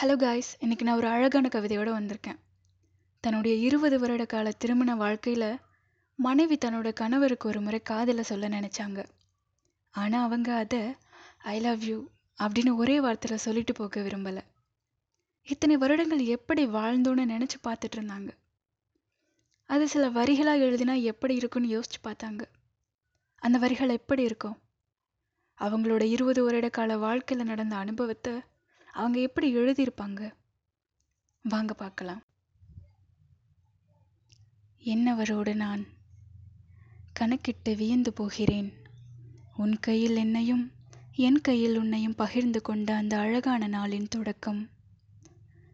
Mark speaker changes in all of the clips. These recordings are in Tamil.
Speaker 1: ஹலோ காய்ஸ் இன்றைக்கி நான் ஒரு அழகான கவிதையோடு வந்திருக்கேன். தன்னுடைய இருபது வருட கால திருமண வாழ்க்கையில் மனைவி தன்னோட கணவருக்கு ஒரு முறை காதலை சொல்ல நினச்சாங்க. ஆனால் அவங்க அதை ஐ லவ் யூ அப்படின்னு ஒரே வார்த்தையில் சொல்லிட்டு போக விரும்பலை. இத்தனை வருடங்கள் எப்படி வாழ்ந்தோன்னு நினச்சி பார்த்துட்டு இருந்தாங்க. அது சில வரிகளாக எழுதினா எப்படி இருக்குன்னு யோசிச்சு பார்த்தாங்க. அந்த வரிகள் எப்படி இருக்கும்? அவங்களோட இருபது வருட கால வாழ்க்கையில் நடந்த அனுபவத்தை அவங்க எப்படி எழுதியிருப்பாங்க? வாங்க பார்க்கலாம். என்னவரோடு நான்? கணக்கிட்டு வியந்து போகிறேன். உன் கையில் என்னையும் என் கையில் உன்னையும் பகிர்ந்து கொண்ட அந்த அழகான நாளின் தொடக்கம்.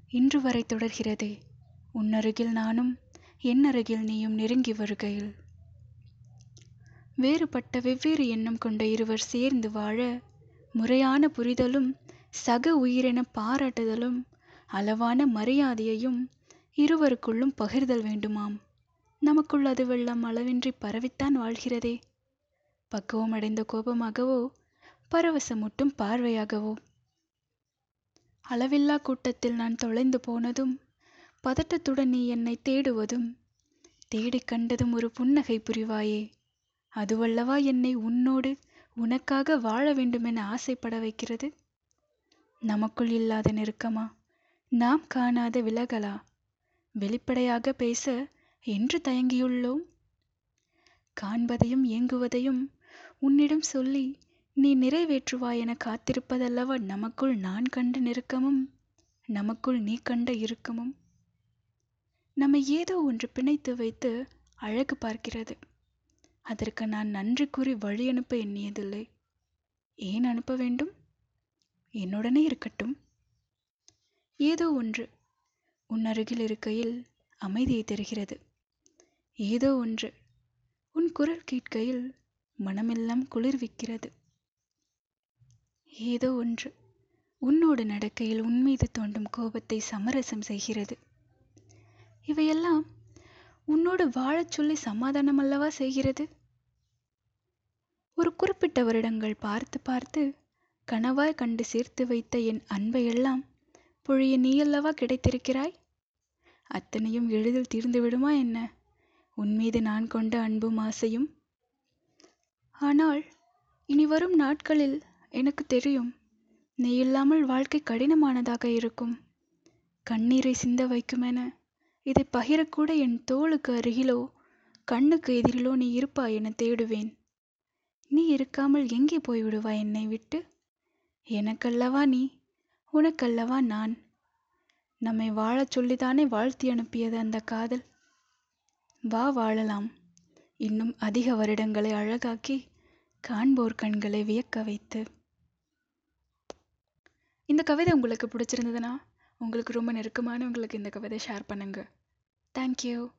Speaker 1: இன்று வரை தொடர்கிறதே. உன்னருகில் நானும் என்னருகில் நீயும் நெருங்கி வருகையில். வேறுபட்ட வெவ்வேறு எண்ணம் கொண்ட இருவர் சேர்ந்து வாழ முறையான புரிதலும் சக உயிரென பாராட்டுதலும் அளவான மரியாதையையும் இருவருக்குள்ளும் பகிர்தல் வேண்டுமாம். நமக்குள் அது வெள்ளம் அளவின்றி பரவித்தான் வாழ்கிறதே. பக்குவம் அடைந்த கோபமாகவோ பரவசமூட்டும் பார்வையாகவோ. அளவில்லா கூட்டத்தில் நான் தொலைந்து போனதும் பதட்டத்துடன் நீ என்னை தேடுவதும் தேடிக் கண்டதும் ஒரு புன்னகை புரிவாயே. அதுவல்லவா என்னை உன்னோடு உனக்காக வாழ வேண்டுமென ஆசைப்பட வைக்கிறது? நமக்குள் இல்லாத நெருக்கமா? நாம் காணாத விலகலா? வெளிப்படையாக பேச என்று தயங்கியுள்ளோம். காண்பதையும் இயங்குவதையும் உன்னிடம் சொல்லி நீ நிறைவேற்றுவாய் என காத்திருப்பதல்லவா நமக்குள் நான் கண்ட நெருக்கமும் நமக்குள் நீ கண்ட இறுக்கமும்? நம்மை ஏதோ ஒன்று பிணைத்து வைத்து அழகு பார்க்கிறது. அதற்கு நான் நன்றி கூறி வழி அனுப்ப எண்ணியதில்லை. ஏன் அனுப்ப வேண்டும்? என்னுடனே இருக்கட்டும். ஏதோ ஒன்று உன் அருகில் இருக்கையில் அமைதியை தருகிறது. ஏதோ ஒன்று உன் குரல் கேட்கையில் மனமெல்லாம் குளிர்விக்கிறது. ஏதோ ஒன்று உன்னோடு நடக்கையில் உன்மீது தோண்டும் கோபத்தை சமரசம் செய்கிறது. இவையெல்லாம் உன்னோடு வாழச் சொல்லி சமாதானம் அல்லவா செய்கிறது? ஒரு குறிப்பிட்ட வருடங்கள் பார்த்து பார்த்து கனவாய் கண்டு சேர்த்து வைத்த என் அன்பையெல்லாம் பொழிய நீயல்லவா கிடைத்திருக்கிறாய்? அத்தனையும் எளிதில் தீர்ந்து விடுமா என்ன? உன்மீது நான் கொண்ட அன்பும் ஆசையும்? ஆனால் இனி வரும் நாட்களில் எனக்கு தெரியும் நீ இல்லாமல் வாழ்க்கை கடினமானதாக இருக்கும். கண்ணீரை சிந்த வைக்குமென இதை பகிரக்கூட என் தோளுக்கு அருகிலோ கண்ணுக்கு எதிரிலோ நீ இருப்பாய் என தேடுவேன். நீ இருக்காமல் எங்கே போய்விடுவாய் என்னை விட்டு? எனக்கல்லவா நீ? உனக்கல்லவா நான்? நம்மை வாழச் சொல்லித்தானே வாழ்த்தி அனுப்பியது அந்த காதல். வா வாழலாம். இன்னும் அதிக வருடங்களை அழகாக்கி காண்போர் கண்களை வியக்க வைத்து. இந்த கவிதை உங்களுக்கு பிடிச்சிருந்ததுன்னா உங்களுக்கு ரொம்ப நெருக்கமானவங்களுக்கு இந்த கவிதை ஷேர் பண்ணுங்க. தேங்க்யூ